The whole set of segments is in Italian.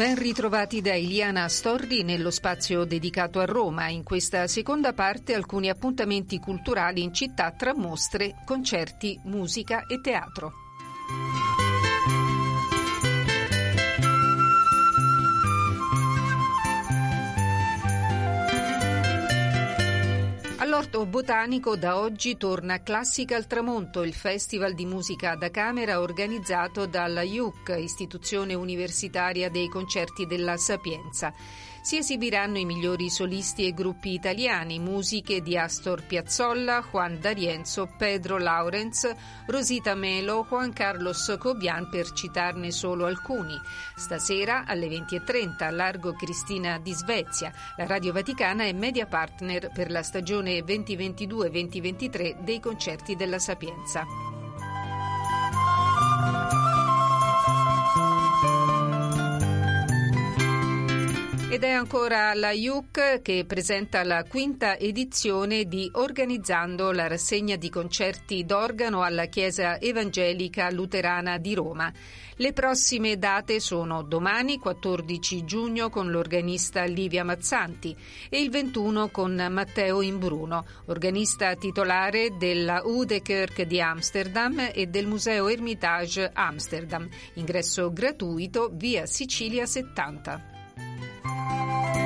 Ben ritrovati da Iliana Storri nello spazio dedicato a Roma. In questa seconda parte alcuni appuntamenti culturali in città tra mostre, concerti, musica e teatro. All'Orto Botanico da oggi torna Classica al Tramonto, il festival di musica da camera organizzato dalla IUC, Istituzione Universitaria dei Concerti della Sapienza. Si esibiranno i migliori solisti e gruppi italiani, musiche di Astor Piazzolla, Juan D'Arienzo, Pedro Laurenz, Rosita Melo, Juan Carlos Cobian per citarne solo alcuni. Stasera alle 20.30 a Largo Cristina di Svezia. La Radio Vaticana è media partner per la stagione 2022-2023 dei concerti della Sapienza. Ed è ancora la IUC che presenta la quinta edizione di Organizzando la rassegna di concerti d'organo alla Chiesa Evangelica Luterana di Roma. Le prossime date sono domani 14 giugno con l'organista Livia Mazzanti e il 21 con Matteo Imbruno, organista titolare della Udekerk di Amsterdam e del Museo Hermitage Amsterdam. Ingresso gratuito via Sicilia 70. Música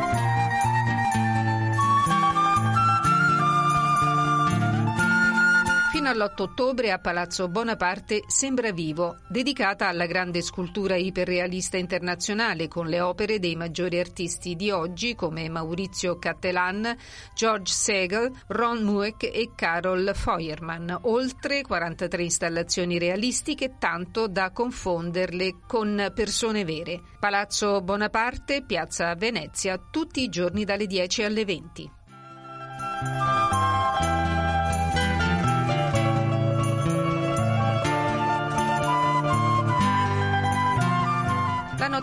Fino all'8 ottobre a Palazzo Bonaparte Sembra Vivo, dedicata alla grande scultura iperrealista internazionale con le opere dei maggiori artisti di oggi come Maurizio Cattelan, George Segel, Ron Mueck e Carol Feuermann, oltre 43 installazioni realistiche tanto da confonderle con persone vere. Palazzo Bonaparte, Piazza Venezia, tutti i giorni dalle 10 alle 20.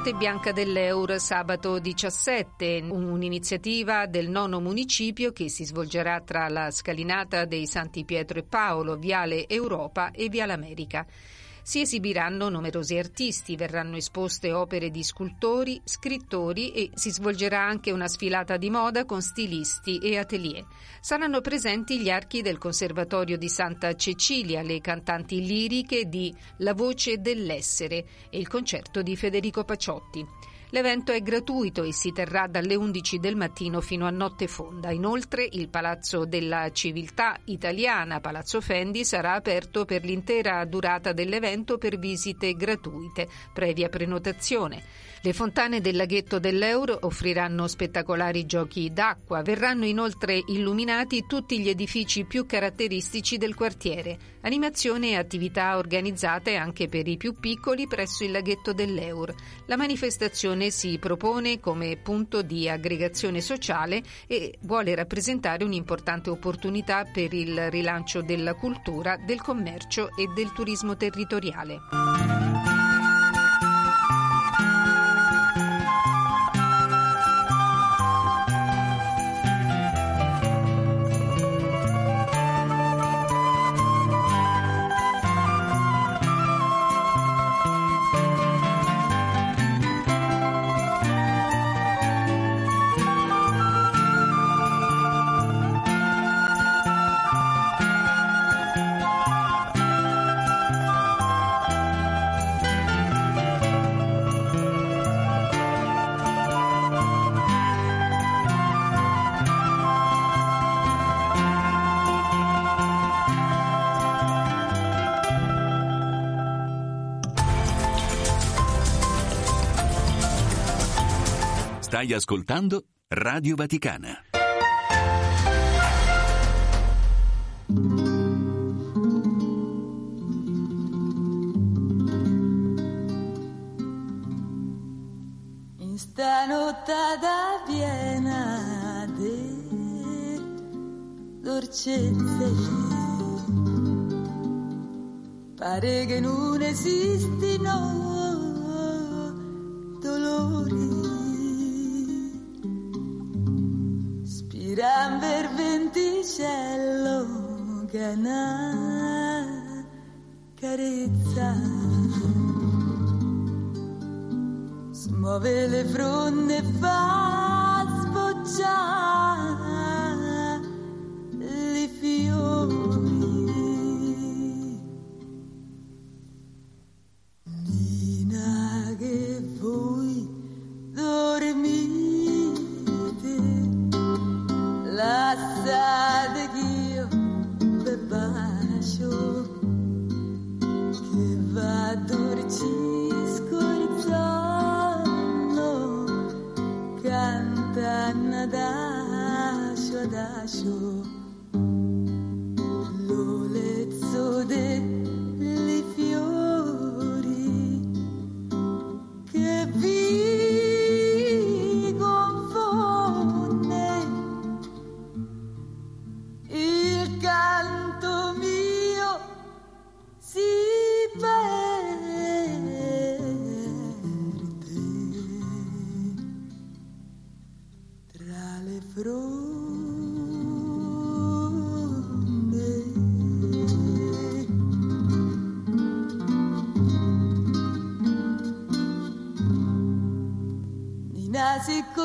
Notte Bianca dell'Eur, sabato 17, un'iniziativa del nono municipio che si svolgerà tra la scalinata dei Santi Pietro e Paolo, Viale Europa e Viale America. Si esibiranno numerosi artisti, verranno esposte opere di scultori, scrittori e si svolgerà anche una sfilata di moda con stilisti e atelier. Saranno presenti gli archi del Conservatorio di Santa Cecilia, le cantanti liriche di La voce dell'essere e il concerto di Federico Paciotti. L'evento è gratuito e si terrà dalle 11 del mattino fino a notte fonda. Inoltre il Palazzo della Civiltà Italiana, Palazzo Fendi, sarà aperto per l'intera durata dell'evento per visite gratuite, previa prenotazione. Le fontane del laghetto dell'Euro offriranno spettacolari giochi d'acqua. Verranno inoltre illuminati tutti gli edifici più caratteristici del quartiere. Animazione e attività organizzate anche per i più piccoli presso il laghetto dell'Eur. La manifestazione si propone come punto di aggregazione sociale e vuole rappresentare un'importante opportunità per il rilancio della cultura, del commercio e del turismo territoriale. Stai ascoltando Radio Vaticana. In sta notte da Viena de dolcezze. Pare che non esistino dolori. Che una carezza. Smuove le fronde e fa sbocciare i fiori.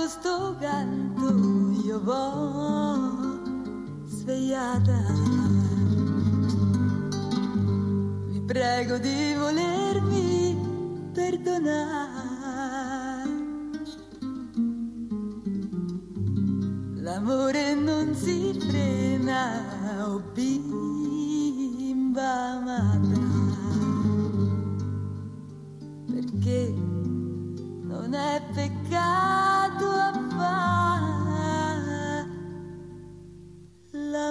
Questo canto io vo svegliata. Vi prego di volermi perdonare. L'amore non si frena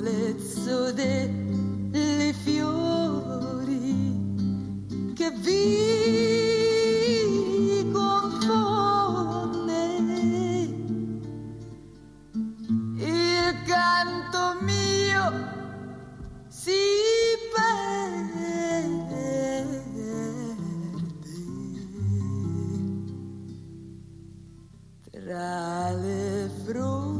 l'olezzo dei fiori che vi confonde il canto mio si perde tra le fronde.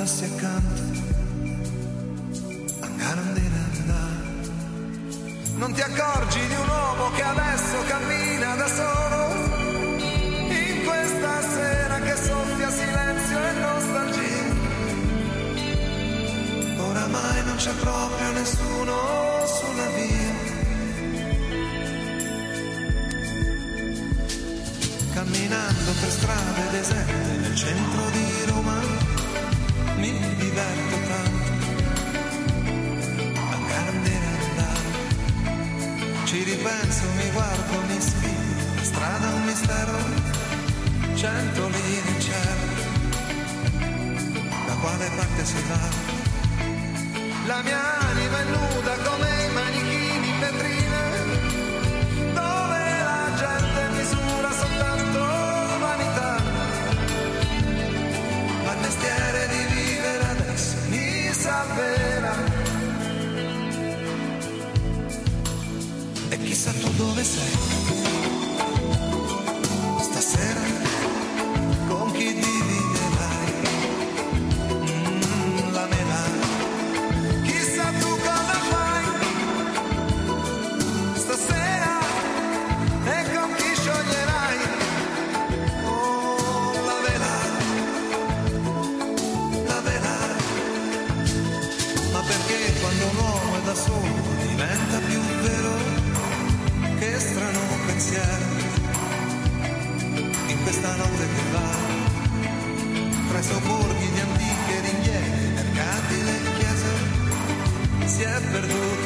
Passi accanto, andare andare non ti accorgi di un uomo che adesso cammina da solo in questa sera che soffia silenzio e nostalgia. Oramai non c'è proprio nessuno sulla via. Camminando per strade deserte nel centro di Roma, mi diverto tanto. Andare, andare, ci ripenso, mi guardo, mi sfido, la strada è un mistero, cento linee in cielo, da quale parte si va? La mia anima è nuda dove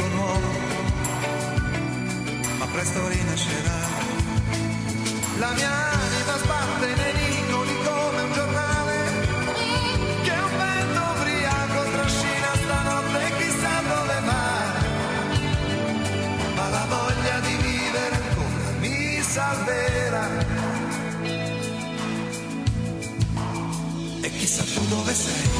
un uomo ma presto rinascerà la mia anima sbatte nei vicoli come un giornale che un vento ubriaco trascina stanotte chissà dove va. Ma la voglia di vivere ancora mi salverà. E chissà tu dove sei.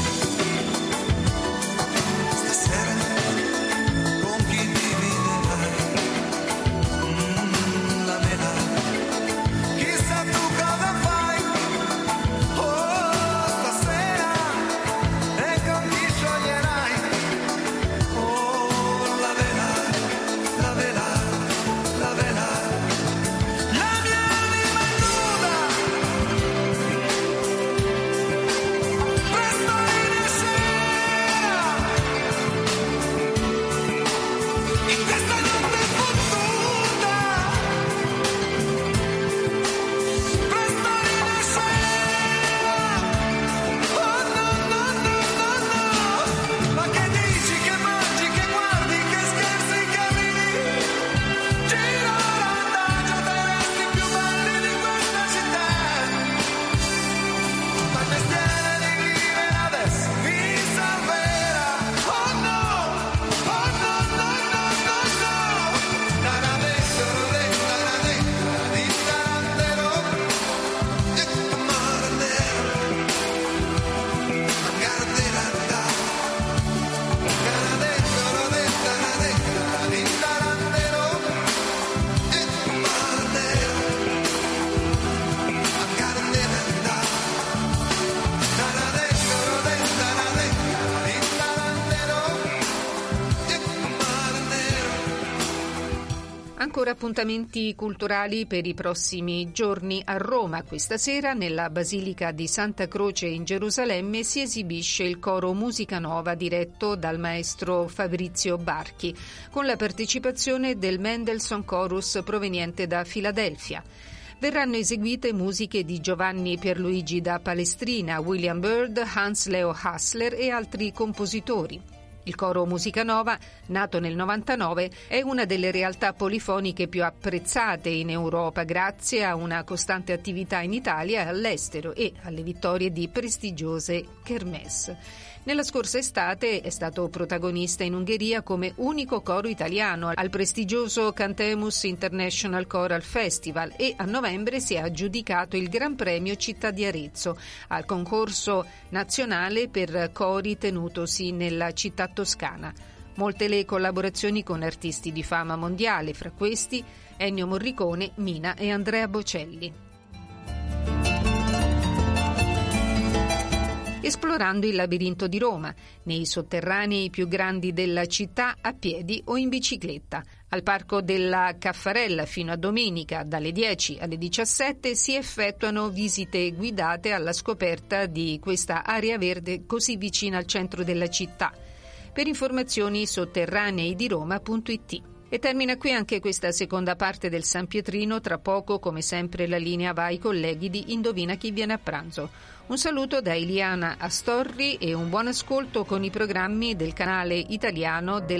Ancora appuntamenti culturali per i prossimi giorni a Roma. Questa sera nella Basilica di Santa Croce in Gerusalemme si esibisce il coro Musica Nova diretto dal maestro Fabrizio Barchi con la partecipazione del Mendelssohn Chorus proveniente da Filadelfia. Verranno eseguite musiche di Giovanni Pierluigi da Palestrina, William Byrd, Hans Leo Hassler e altri compositori. Il coro Musica Nova, nato nel 99, è una delle realtà polifoniche più apprezzate in Europa grazie a una costante attività in Italia e all'estero e alle vittorie di prestigiose kermesse. Nella scorsa estate è stato protagonista in Ungheria come unico coro italiano al prestigioso Cantemus International Choral Festival e a novembre si è aggiudicato il Gran Premio Città di Arezzo al concorso nazionale per cori tenutosi nella città toscana. Molte le collaborazioni con artisti di fama mondiale, fra questi Ennio Morricone, Mina e Andrea Bocelli. Esplorando il labirinto di Roma, nei sotterranei più grandi della città a piedi o in bicicletta. Al Parco della Caffarella fino a domenica dalle 10 alle 17 si effettuano visite guidate alla scoperta di questa area verde così vicina al centro della città. Per informazioni sotterranei di Roma.it. E termina qui anche questa seconda parte del San Pietrino. Tra poco, come sempre, la linea va ai colleghi di Indovina chi viene a pranzo. Un saluto da Eliana Astorri e un buon ascolto con i programmi del canale italiano della